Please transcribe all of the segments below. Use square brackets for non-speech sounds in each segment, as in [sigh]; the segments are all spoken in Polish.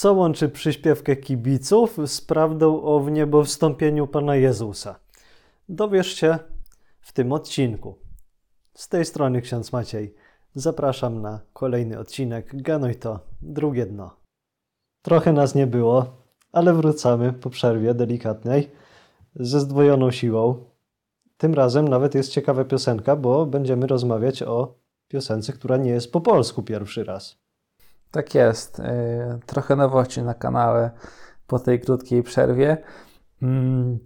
Co łączy przyśpiewkę kibiców z prawdą o wniebowstąpieniu Pana Jezusa? Dowiesz się w tym odcinku. Z tej strony ksiądz Maciej. Zapraszam na kolejny odcinek Ganuj to, drugie dno. Trochę nas nie było, ale wracamy po przerwie delikatnej ze zdwojoną siłą. Tym razem nawet jest ciekawa piosenka, bo będziemy rozmawiać o piosence, która nie jest po polsku pierwszy raz. Tak jest. Y, trochę nowości na kanale po tej krótkiej przerwie. Mm,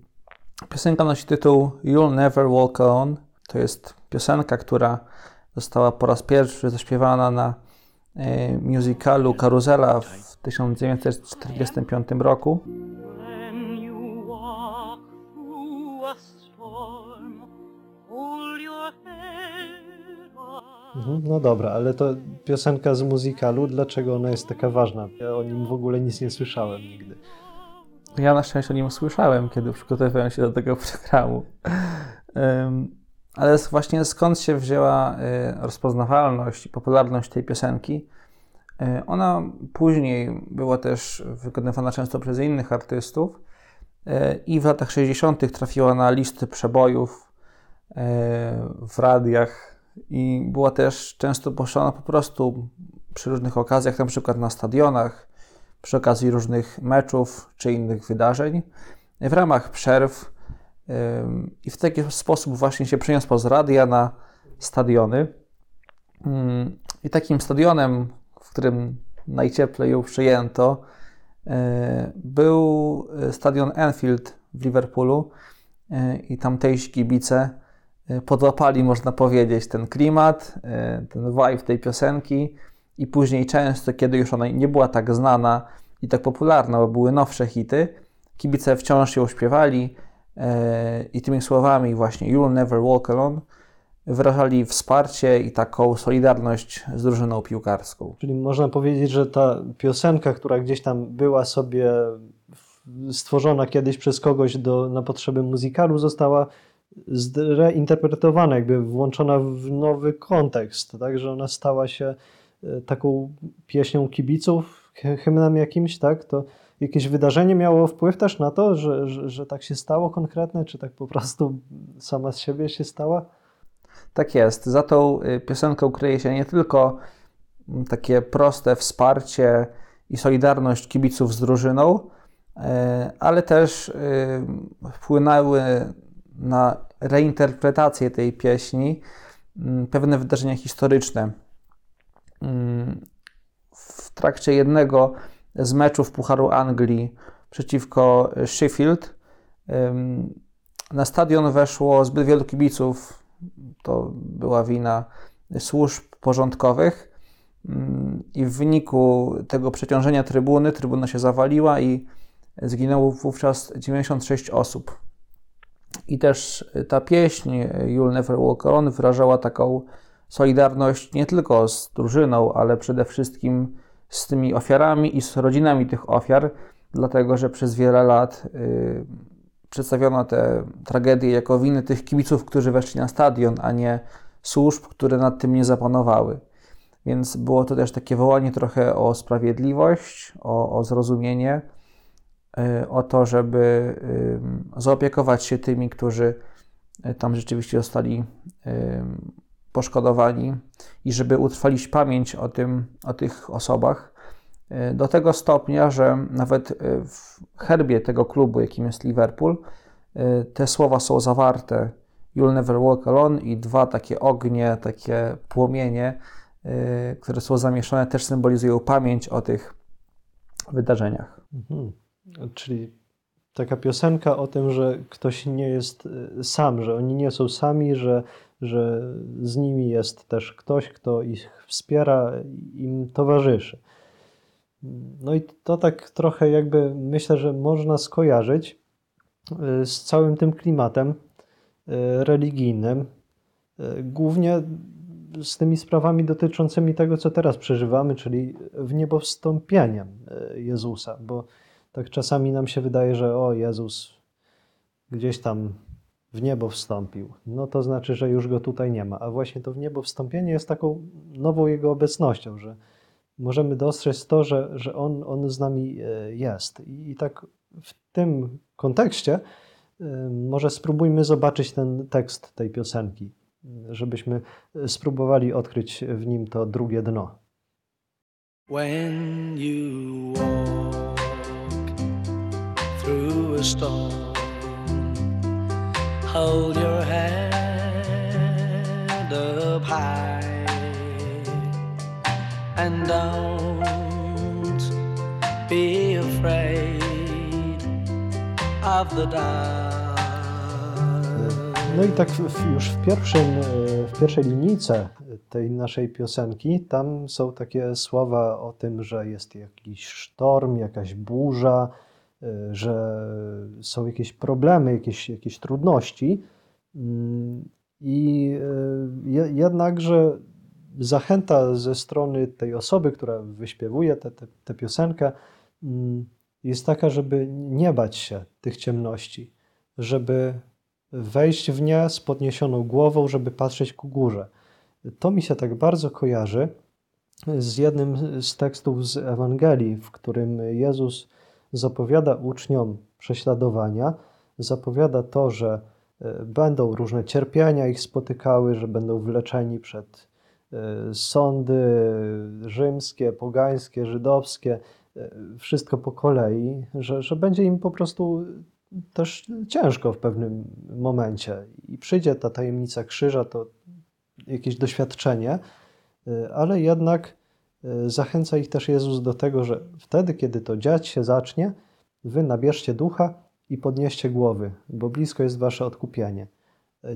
piosenka nosi tytuł You'll Never Walk Alone. To jest piosenka, która została po raz pierwszy zaśpiewana na y, musicalu Karuzela w 1945 roku. No dobra, ale to piosenka z muzykalu, dlaczego ona jest taka ważna? Ja o nim w ogóle nic nie słyszałem nigdy. Ja na szczęście o nim słyszałem, kiedy przygotowywałem się do tego [laughs] programu. Ale właśnie skąd się wzięła y, rozpoznawalność i popularność tej piosenki? Y, ona później była też wykonywana często przez innych artystów y, i w latach 60. trafiła na listy przebojów w radiach i była też często puszczana po prostu przy różnych okazjach, na przykład na stadionach, przy okazji różnych meczów czy innych wydarzeń, w ramach przerw. I w taki sposób właśnie się przeniosła z radia na stadiony. I takim stadionem, w którym najcieplej ją przyjęto, e, był stadion Enfield w Liverpoolu e, i tamtejsi kibice Y, podłapali, można powiedzieć, ten klimat, y, ten vibe tej piosenki i później często, kiedy już ona nie była tak znana i tak popularna, bo były nowsze hity, kibice wciąż ją śpiewali y, i tymi słowami właśnie You'll Never Walk Alone wyrażali wsparcie i taką solidarność z drużyną piłkarską. Czyli można powiedzieć, że ta piosenka, która gdzieś tam była sobie stworzona kiedyś przez kogoś do, na potrzeby muzykalu, została zreinterpretowana, jakby włączona w nowy kontekst, tak, że ona stała się e, taką pieśnią kibiców, hymnem jakimś, tak, to jakieś wydarzenie miało wpływ też na to, że, że, że tak się stało konkretne, czy tak po prostu sama z siebie się stała? Tak jest. Za tą y, piosenką kryje się nie tylko mm, takie proste wsparcie i solidarność kibiców z drużyną, e, ale też y, wpłynęły na reinterpretację tej pieśni mm, pewne wydarzenia historyczne. Mm, w trakcie jednego z meczów Pucharu Anglii przeciwko Sheffield na stadion weszło zbyt wielu kibiców. To była wina służb porządkowych. Mm, I w wyniku tego przeciążenia trybuny, trybuna się zawaliła i zginęło wówczas 96 osób. I też ta pieśń You'll Never Walk On wyrażała taką solidarność nie tylko z drużyną, ale przede wszystkim z tymi ofiarami i z rodzinami tych ofiar, dlatego że przez wiele lat yy, przedstawiono te tragedie jako winy tych kibiców, którzy weszli na stadion, a nie służb, które nad tym nie zapanowały. Więc było to też takie wołanie trochę o sprawiedliwość, o, o zrozumienie Y, o to, żeby zaopiekować się tymi, którzy y, tam rzeczywiście zostali poszkodowani i żeby utrwalić pamięć o, tym, o tych osobach. Y, do tego stopnia, że nawet w herbie tego klubu, jakim jest Liverpool, te słowa są zawarte You'll never walk alone i dwa takie ognie, takie płomienie, które są zamieszane, też symbolizują pamięć o tych wydarzeniach. Mhm. Czyli taka piosenka o tym, że ktoś nie jest y, sam, że oni nie są sami, że, że z nimi jest też ktoś, kto ich wspiera, im towarzyszy. No i to tak trochę jakby myślę, że można skojarzyć y, z całym tym klimatem y, religijnym, głównie z tymi sprawami dotyczącymi tego, co teraz przeżywamy, czyli w niebo wstąpieniem Jezusa, bo tak czasami nam się wydaje, że o Jezus gdzieś tam w niebo wstąpił. No to znaczy, że już go tutaj nie ma. A właśnie to w niebo wstąpienie jest taką nową jego obecnością, że możemy dostrzec to, że, że on, on z nami e, jest. I, I tak w tym kontekście e, może spróbujmy zobaczyć ten tekst tej piosenki, żebyśmy spróbowali odkryć w nim to drugie dno. When you walk through a storm, hold your head up high and don't be afraid of the dark. No i tak już w, pierwszym, w pierwszej linijce tej naszej piosenki, tam są takie słowa o tym, że jest jakiś sztorm, jakaś burza, że są jakieś problemy, jakieś, jakieś trudności. Mm, I jednakże zachęta ze strony tej osoby, która wyśpiewuje tę piosenkę, mm, jest taka, żeby nie bać się tych ciemności, żeby wejść w nie z podniesioną głową, żeby patrzeć ku górze. To mi się tak bardzo kojarzy z jednym z tekstów z Ewangelii, w którym Jezus zapowiada uczniom prześladowania, zapowiada to, że e, będą różne cierpienia ich spotykały, że będą wleczeni przed e, sądy rzymskie, pogańskie, żydowskie, e, wszystko po kolei, że, że będzie im po prostu też ciężko w pewnym momencie. I przyjdzie ta tajemnica krzyża, to jakieś doświadczenie, ale jednak zachęca ich też Jezus do tego, że wtedy, kiedy to dziać się zacznie, wy nabierzcie ducha i podnieście głowy, bo blisko jest wasze odkupienie.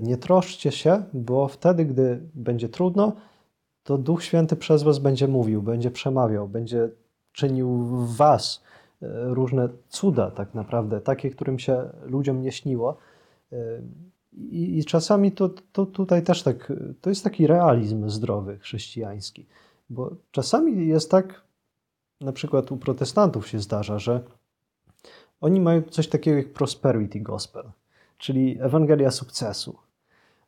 Nie troszczcie się, bo wtedy, gdy będzie trudno, to Duch Święty przez was będzie mówił, będzie przemawiał, będzie czynił w was e, różne cuda, tak naprawdę, takie, którym się ludziom nie śniło. E, i czasami to, to tutaj też tak, to jest taki realizm zdrowy, chrześcijański, bo czasami jest tak, na przykład u protestantów się zdarza, że oni mają coś takiego jak prosperity gospel, czyli Ewangelia sukcesu.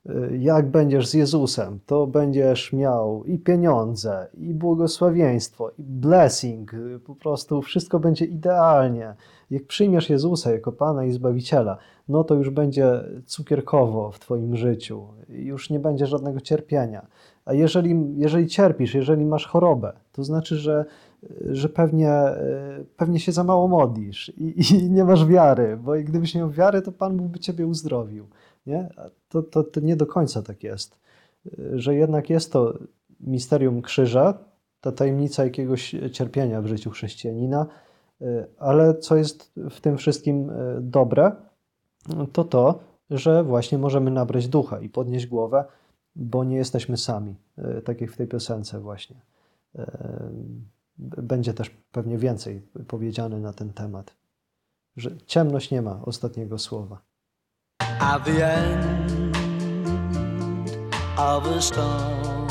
Y, jak będziesz z Jezusem, to będziesz miał i pieniądze, i błogosławieństwo, i blessing, y, po prostu wszystko będzie idealnie. Jak przyjmiesz Jezusa jako Pana i Zbawiciela, no to już będzie cukierkowo w Twoim życiu, już nie będzie żadnego cierpienia. A jeżeli, jeżeli cierpisz, jeżeli masz chorobę, to znaczy, że że pewnie, pewnie się za mało modlisz i, i, nie masz wiary, bo gdybyś miał wiarę, to Pan Bóg by ciebie uzdrowił. Nie? To, to, to nie do końca tak jest. Że jednak jest to misterium krzyża, ta tajemnica jakiegoś cierpienia w życiu chrześcijanina, ale co jest w tym wszystkim dobre, to to, że właśnie możemy nabrać ducha i podnieść głowę, bo nie jesteśmy sami, tak jak w tej piosence właśnie będzie też pewnie więcej powiedziane na ten temat. Że ciemność nie ma ostatniego słowa. At the end of a storm,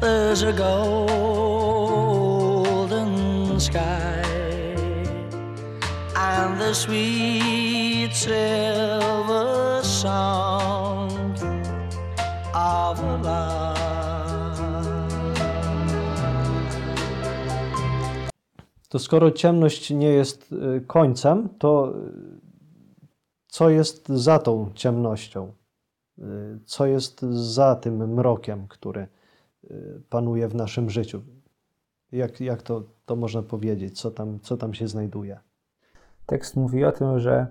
there's a golden sky and the sweet silver of love. to skoro ciemność nie jest y, końcem, to co jest za tą ciemnością? Y, co jest za tym mrokiem, który panuje w naszym życiu? Jak, jak to, to można powiedzieć? Co tam, co tam się znajduje? Tekst mówi o tym, że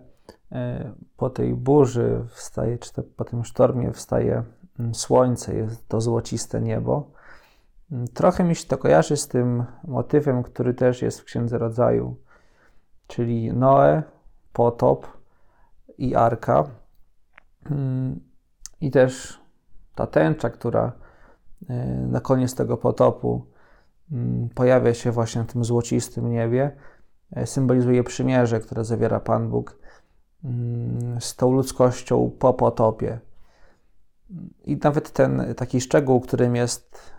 po tej burzy wstaje, czy po tym sztormie wstaje mm, słońce, jest to złociste niebo Trochę mi się to kojarzy z tym motywem, który też jest w Księdze Rodzaju, czyli Noe, potop i arka. I też ta tęcza, która e, na koniec tego potopu mm, pojawia się właśnie w tym złocistym niebie, e, symbolizuje przymierze, które zawiera Pan Bóg mm, z tą ludzkością po potopie. I nawet ten taki szczegół, którym jest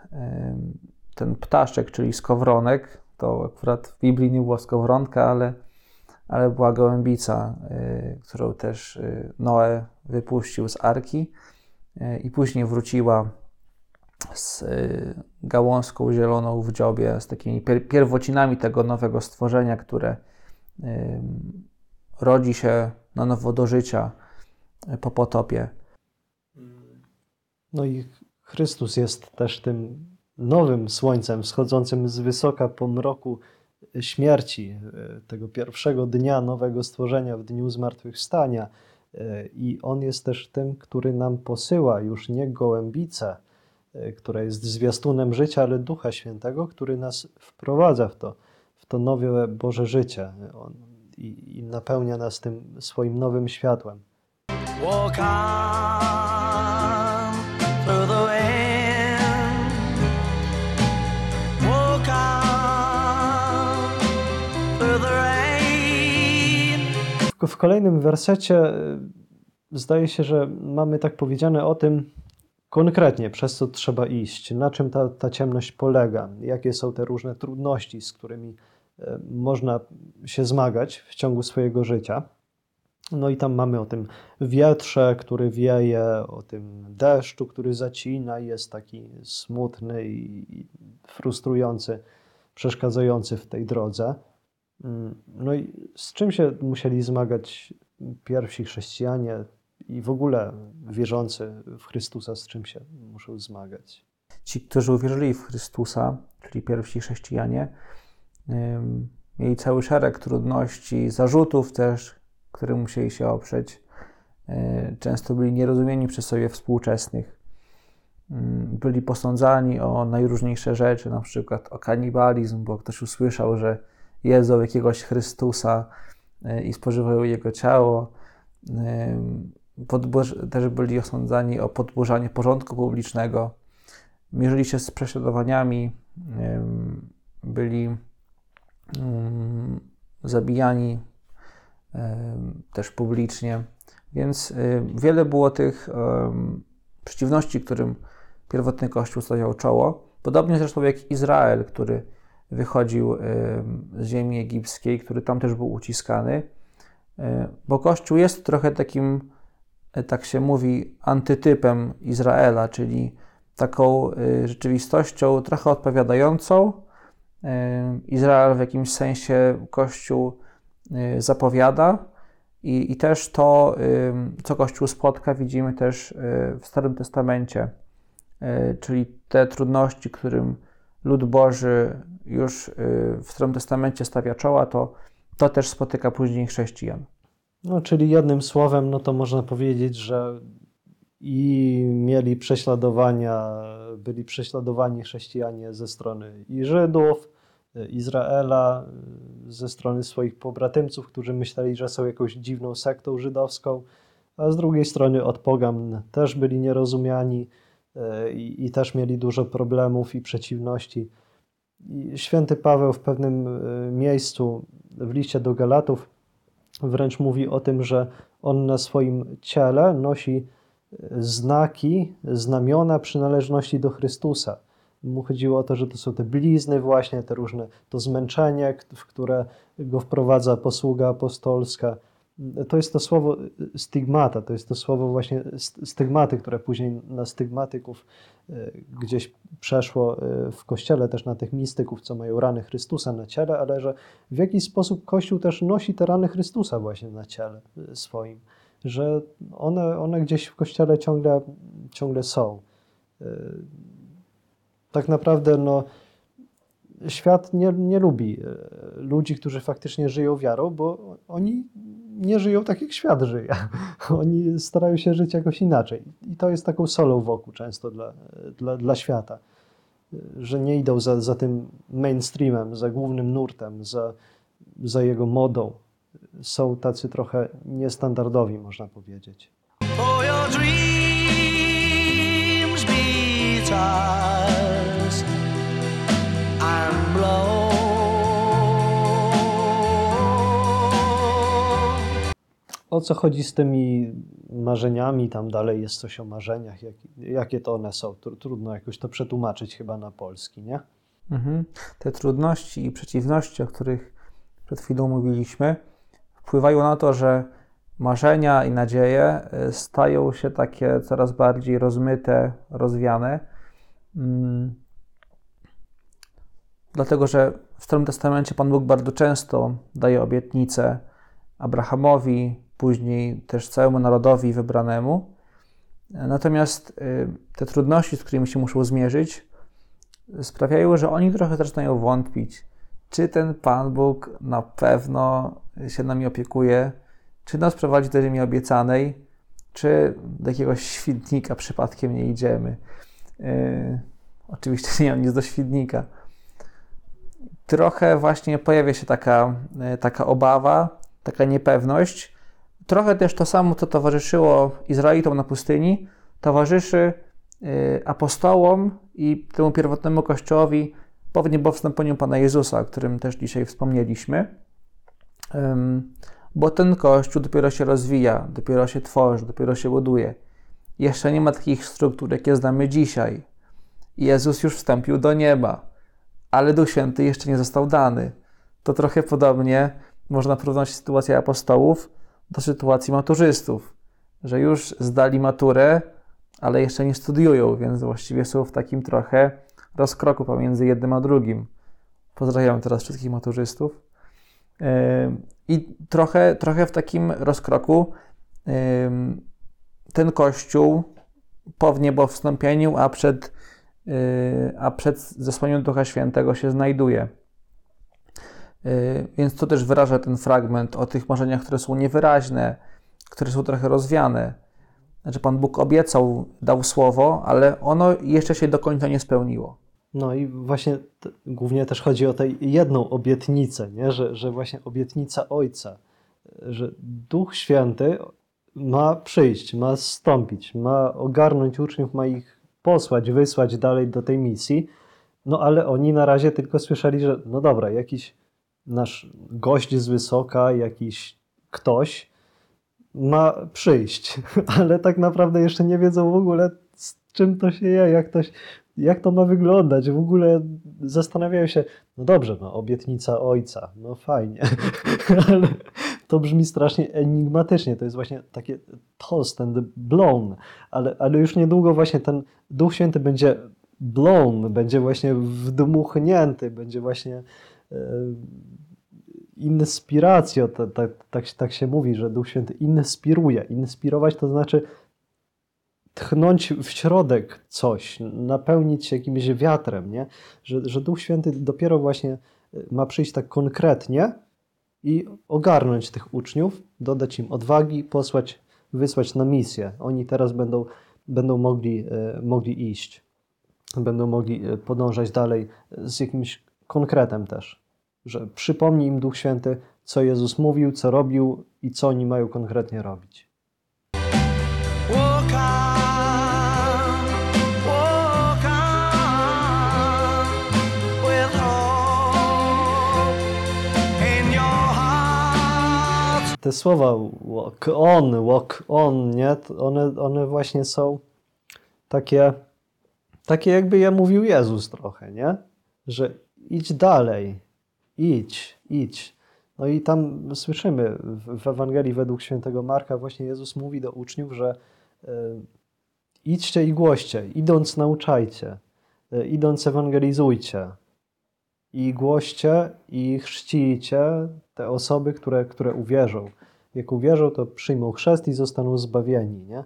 ten ptaszek, czyli skowronek, to akurat w Biblii nie była skowronka, ale, ale była gołębica, y, którą też y, Noe wypuścił z arki y, i później wróciła z gałązką zieloną w dziobie, z takimi pier pierwocinami tego nowego stworzenia, które rodzi się na nowo do życia po potopie. No i Chrystus jest też tym nowym słońcem wschodzącym z wysoka po mroku śmierci, e, tego pierwszego dnia nowego stworzenia, w dniu zmartwychwstania. E, I On jest też tym, który nam posyła już nie gołębicę, e, która jest zwiastunem życia, ale Ducha Świętego, który nas wprowadza w to, w to nowe Boże życie On, i, i napełnia nas tym swoim nowym światłem. Walk on W, w kolejnym wersecie y, zdaje się, że mamy tak powiedziane o tym konkretnie, przez co trzeba iść, na czym ta, ta ciemność polega, jakie są te różne trudności, z którymi y, można się zmagać w ciągu swojego życia. No i tam mamy o tym wietrze, który wieje, o tym deszczu, który zacina, jest taki smutny i frustrujący, przeszkadzający w tej drodze. Mm, no i z czym się musieli zmagać pierwsi chrześcijanie i w ogóle wierzący w Chrystusa, z czym się muszą zmagać? Ci, którzy uwierzyli w Chrystusa, czyli pierwsi chrześcijanie, mieli cały szereg trudności, zarzutów też, którym musieli się oprzeć. E, często byli nierozumieni przez sobie współczesnych. Mm, byli posądzani o najróżniejsze rzeczy, na przykład o kanibalizm, bo ktoś usłyszał, że jedzą jakiegoś Chrystusa e, i spożywają jego ciało. E, też byli osądzani o podburzanie porządku publicznego. Mierzyli się z prześladowaniami, byli mm, zabijani też publicznie. Więc wiele było tych przeciwności, którym pierwotny Kościół stawiał czoło. Podobnie zresztą jak Izrael, który wychodził z ziemi egipskiej, który tam też był uciskany. Y, bo Kościół jest trochę takim, y, tak się mówi, antytypem Izraela, czyli taką rzeczywistością trochę odpowiadającą. Izrael w jakimś sensie Kościół Y, zapowiada. I, I też to, co Kościół spotka, widzimy też y, w Starym Testamencie, y, czyli te trudności, którym lud Boży już w Starym Testamencie stawia czoła, to, to też spotyka później chrześcijan. No, czyli jednym słowem, no to można powiedzieć, że i mieli prześladowania, byli prześladowani chrześcijanie ze strony i Żydów, Izraela, ze strony swoich pobratymców, którzy myśleli, że są jakąś dziwną sektą żydowską, a z drugiej strony od pogan też byli nierozumiani i, i też mieli dużo problemów i przeciwności. Święty Paweł w pewnym e, miejscu w liście do Galatów wręcz mówi o tym, że on na swoim ciele nosi e, znaki, znamiona przynależności do Chrystusa mu chodziło o to, że to są te blizny właśnie, te różne, to zmęczenie, w które go wprowadza posługa apostolska. To jest to słowo stygmata, to jest to słowo właśnie stygmaty, które później na stygmatyków e, gdzieś przeszło w kościele, też na tych mistyków, co mają rany Chrystusa na ciele, ale że w jakiś sposób Kościół też nosi te rany Chrystusa właśnie na ciele swoim, że one, one gdzieś w kościele ciągle, ciągle są. Tak naprawdę no, świat nie, nie lubi ludzi, którzy faktycznie żyją wiarą, bo oni nie żyją tak, jak świat żyje. [laughs] Oni starają się żyć jakoś inaczej. I to jest taką solą wokół często dla, dla, dla świata, że nie idą za, za tym mainstreamem, za głównym nurtem, za, za jego modą. Są tacy trochę niestandardowi, można powiedzieć. For your dreams o co chodzi z tymi marzeniami, tam dalej jest coś o marzeniach, jak, jakie to one są. Trudno jakoś to przetłumaczyć chyba na polski, nie? Mhm. Te trudności i przeciwności, o których przed chwilą mówiliśmy, wpływają na to, że marzenia i nadzieje e, stają się takie coraz bardziej rozmyte, rozwiane Mm. Dlatego, że w Starym Testamencie Pan Bóg bardzo często daje obietnice Abrahamowi, później też całemu narodowi wybranemu. Natomiast y, te trudności, z którymi się muszą zmierzyć, sprawiają, że oni trochę zaczynają wątpić, czy ten Pan Bóg na pewno się nami opiekuje, czy nas prowadzi do ziemi obiecanej, czy do jakiegoś świdnika przypadkiem nie idziemy. Yy, oczywiście [laughs] nie mam nic do świdnika. Trochę właśnie pojawia się taka, yy, taka obawa, taka niepewność. Trochę też to samo, co towarzyszyło Izraelitom na pustyni, towarzyszy yy, apostołom i temu pierwotnemu kościołowi po wniebowstąpieniu Pana Jezusa, o którym też dzisiaj wspomnieliśmy. Bo ten kościół dopiero się rozwija, dopiero się tworzy, dopiero się buduje. Jeszcze nie ma takich struktur, jakie znamy dzisiaj. Jezus już wstąpił do nieba, ale Duch Święty jeszcze nie został dany. To trochę podobnie można porównać sytuację apostołów do sytuacji maturzystów, że już zdali maturę, ale jeszcze nie studiują, więc właściwie są w takim trochę rozkroku pomiędzy jednym a drugim. Pozdrawiam teraz wszystkich maturzystów. I trochę, trochę w takim rozkroku ten kościół po wniebowstąpieniu, a przed, yy, a przed zesłaniem Ducha Świętego się znajduje. Yy, więc to też wyraża ten fragment o tych marzeniach, które są niewyraźne, które są trochę rozwiane. Znaczy, Pan Bóg obiecał, dał słowo, ale ono jeszcze się do końca nie spełniło. No i właśnie t- głównie też chodzi o tę jedną obietnicę, nie? Że, że właśnie obietnica Ojca, że Duch Święty ma przyjść, ma zstąpić, ma ogarnąć uczniów, ma ich posłać, wysłać dalej do tej misji. No ale oni na razie tylko słyszeli, że no dobra, jakiś nasz gość z wysoka, jakiś ktoś ma przyjść, [laughs] ale tak naprawdę jeszcze nie wiedzą w ogóle, z czym to się je, jak to, jak to ma wyglądać. W ogóle zastanawiają się, no dobrze, no obietnica ojca, no fajnie, [laughs] ale to brzmi strasznie enigmatycznie. To jest właśnie takie toast and blown, ale, ale już niedługo właśnie ten Duch Święty będzie blown, będzie właśnie wdmuchnięty, będzie właśnie e, inspiracją, tak, tak, tak, tak się mówi, że Duch Święty inspiruje. Inspirować to znaczy tchnąć w środek coś, napełnić się jakimś wiatrem, nie? Że, że Duch Święty dopiero właśnie ma przyjść tak konkretnie i ogarnąć tych uczniów, dodać im odwagi, posłać, wysłać na misję. Oni teraz będą, będą mogli, e, mogli iść, będą mogli e, podążać dalej z jakimś konkretem też. Że przypomni im Duch Święty, co Jezus mówił, co robił i co oni mają konkretnie robić. Te słowa walk on, walk on, nie? One, one właśnie są takie, takie jakby je mówił Jezus trochę, nie? Że idź dalej, idź, idź. No i tam słyszymy w, Ewangelii według świętego Marka właśnie Jezus mówi do uczniów, że y, idźcie i głoście, idąc nauczajcie, y, idąc ewangelizujcie i głoście i chrzcijcie te osoby, które, które uwierzą. Jak uwierzą, to przyjmą chrzest i zostaną zbawieni, nie?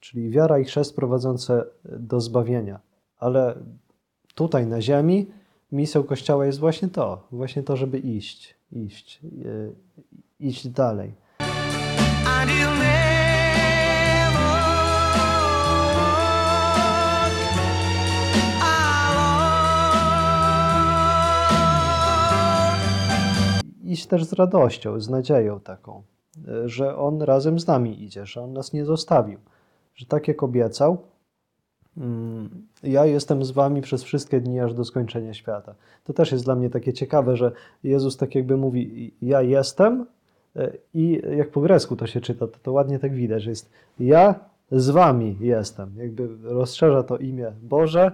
Czyli wiara i chrzest prowadzące do zbawienia. Ale tutaj na ziemi misją Kościoła jest właśnie to, właśnie to, żeby iść, iść, yy, iść dalej. Iść też z radością, z nadzieją taką, yy, że On razem z nami idzie, że On nas nie zostawił, że tak jak obiecał, Ja jestem z wami przez wszystkie dni aż do skończenia świata. To też jest dla mnie takie ciekawe, że Jezus tak jakby mówi: Ja jestem, e, i jak po grecku to się czyta, to, to ładnie tak widać, że jest ja z wami jestem. Jakby rozszerza to imię Boże,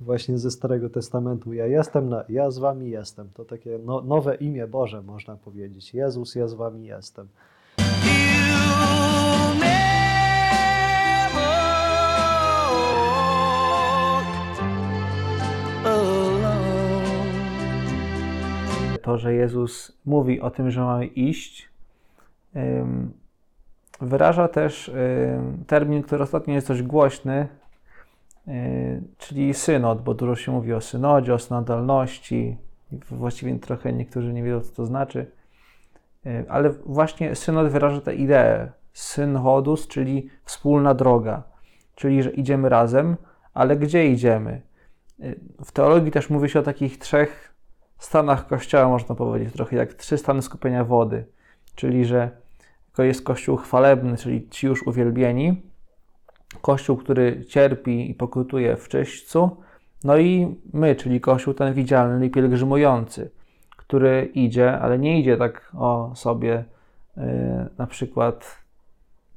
właśnie ze Starego Testamentu. Ja jestem, na ja z wami jestem. To takie no, nowe imię Boże, można powiedzieć. Jezus, ja z wami jestem. To, że Jezus mówi o tym, że mamy iść, wyraża też termin, który ostatnio jest dość głośny, yy, czyli synod, bo dużo się mówi o synodzie, o synodalności. Właściwie trochę niektórzy nie wiedzą, co to znaczy. Yy, Ale właśnie synod wyraża tę ideę. Synodus, czyli wspólna droga, czyli że idziemy razem, ale gdzie idziemy? Yy, W teologii też mówi się o takich trzech stanach Kościoła, można powiedzieć, trochę jak trzy stany skupienia wody, czyli że jest Kościół chwalebny, czyli ci już uwielbieni, Kościół, który cierpi i pokutuje w czyśćcu, no i my, czyli Kościół ten widzialny i pielgrzymujący, który idzie, ale nie idzie tak o sobie yy, na przykład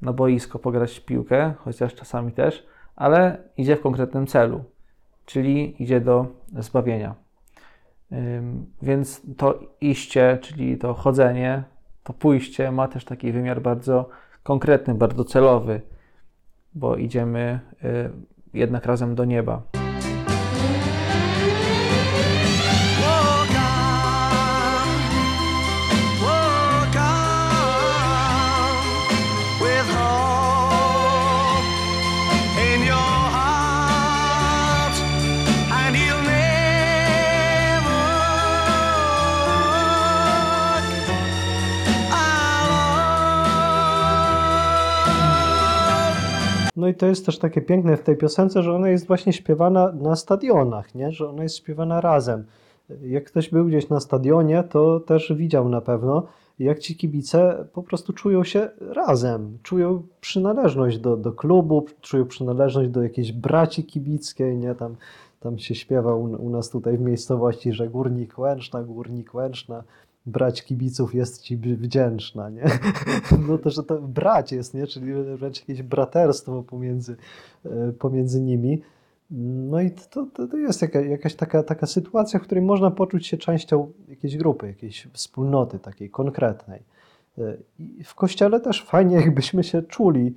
na boisko pograć piłkę, chociaż czasami też, ale idzie w konkretnym celu, czyli idzie do zbawienia. Więc to iście, czyli to chodzenie, to pójście ma też taki wymiar bardzo konkretny, bardzo celowy, bo idziemy y, jednak razem do nieba. I to jest też takie piękne w tej piosence, że ona jest właśnie śpiewana na stadionach, nie? że ona jest śpiewana razem. Jak ktoś był gdzieś na stadionie, to też widział na pewno, jak ci kibice po prostu czują się razem, czują przynależność do, do klubu, czują przynależność do jakiejś braci kibickiej, nie? Tam, tam się śpiewa u, u nas tutaj w miejscowości, że górnik Łęczna, górnik Łęczna, brać kibiców jest ci wdzięczna, nie? [laughs] No to, że to brać jest, nie? Czyli wręcz jakieś braterstwo pomiędzy, e, pomiędzy nimi. No i to, to, to jest jaka, jakaś taka, taka sytuacja, w której można poczuć się częścią jakiejś grupy, jakiejś wspólnoty takiej konkretnej. E, I w kościele też fajnie, [laughs] jakbyśmy się czuli,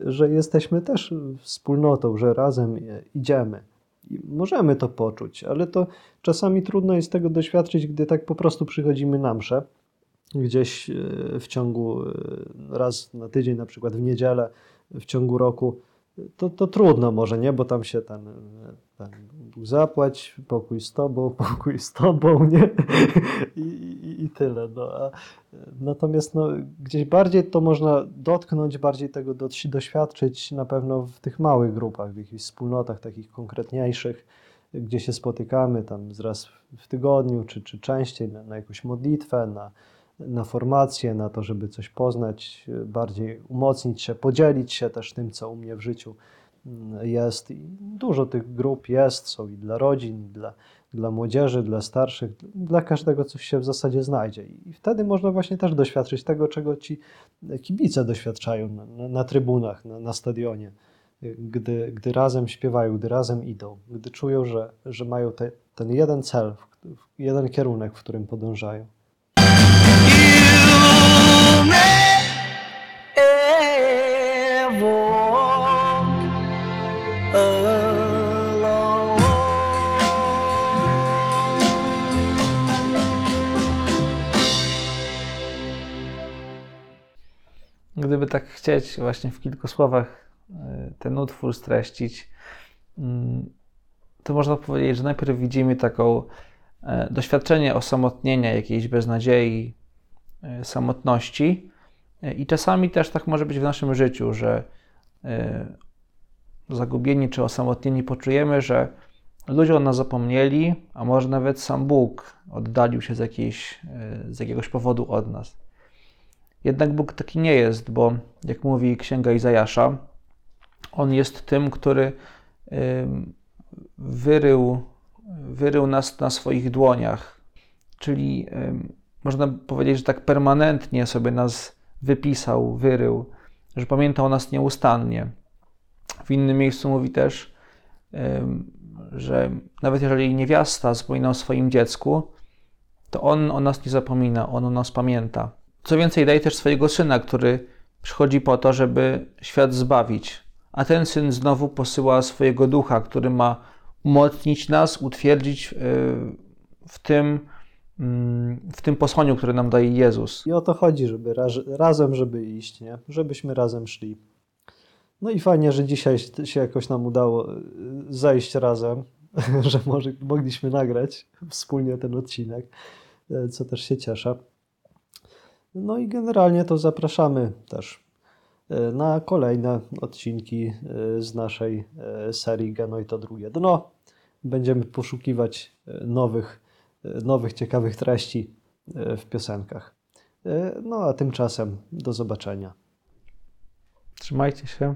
że jesteśmy też wspólnotą, że razem e, idziemy. I możemy to poczuć, ale to czasami trudno jest tego doświadczyć, gdy tak po prostu przychodzimy na mszę gdzieś e, w ciągu e, raz na tydzień, na przykład w niedzielę w ciągu roku. To, to trudno może, nie? Bo tam się ten, ten zapłać, pokój z tobą, [laughs] pokój z tobą, nie? I, i, i tyle. No, a, natomiast no, gdzieś bardziej to można dotknąć, bardziej tego do, doświadczyć na pewno w tych małych grupach, w jakichś wspólnotach takich konkretniejszych, gdzie się spotykamy tam raz w tygodniu, czy, czy częściej na, na jakąś modlitwę, na, na formację, na to, żeby coś poznać, bardziej umocnić się, podzielić się też tym, co u mnie w życiu mm, jest. I dużo tych grup jest, są i dla rodzin, i dla, dla młodzieży, dla starszych, dla każdego coś się w zasadzie znajdzie. I wtedy można właśnie też doświadczyć tego, czego ci kibice doświadczają na, na, na trybunach, na, na stadionie, gdy, gdy razem śpiewają, gdy razem idą, gdy czują, że, że mają te, ten jeden cel, jeden kierunek, w którym podążają. Gdyby tak chcieć właśnie w kilku słowach y, ten utwór streścić, mm, to można powiedzieć, że najpierw widzimy taką e, doświadczenie osamotnienia, jakiejś beznadziei, e, samotności. E, I czasami też tak może być w naszym życiu, że zagubieni czy osamotnieni poczujemy, że ludzie o nas zapomnieli, a może nawet sam Bóg oddalił się z, jakiejś, z jakiegoś powodu od nas. Jednak Bóg taki nie jest, bo jak mówi Księga Izajasza, On jest tym, który wyrył, wyrył nas na swoich dłoniach. Czyli można powiedzieć, że tak permanentnie sobie nas wypisał, wyrył, że pamiętał nas nieustannie. W innym miejscu mówi też, że nawet jeżeli niewiasta zapomina o swoim dziecku, to on o nas nie zapomina, on o nas pamięta. Co więcej, daje też swojego syna, który przychodzi po to, żeby świat zbawić. A ten syn znowu posyła swojego ducha, który ma umocnić nas, utwierdzić y, w tym, mm, w tym posłaniu, które nam daje Jezus. I o to chodzi, żeby raz, razem, żeby iść, nie? Żebyśmy razem szli. No i fajnie, że dzisiaj się jakoś nam udało y, zejść razem, [laughs] że może, mogliśmy nagrać wspólnie ten odcinek, y, co też się cieszę. No i generalnie to zapraszamy też y, na kolejne odcinki y, z naszej y, serii Geno i to drugie dno. Będziemy poszukiwać nowych, nowych ciekawych treści w piosenkach. No a tymczasem do zobaczenia. Trzymajcie się.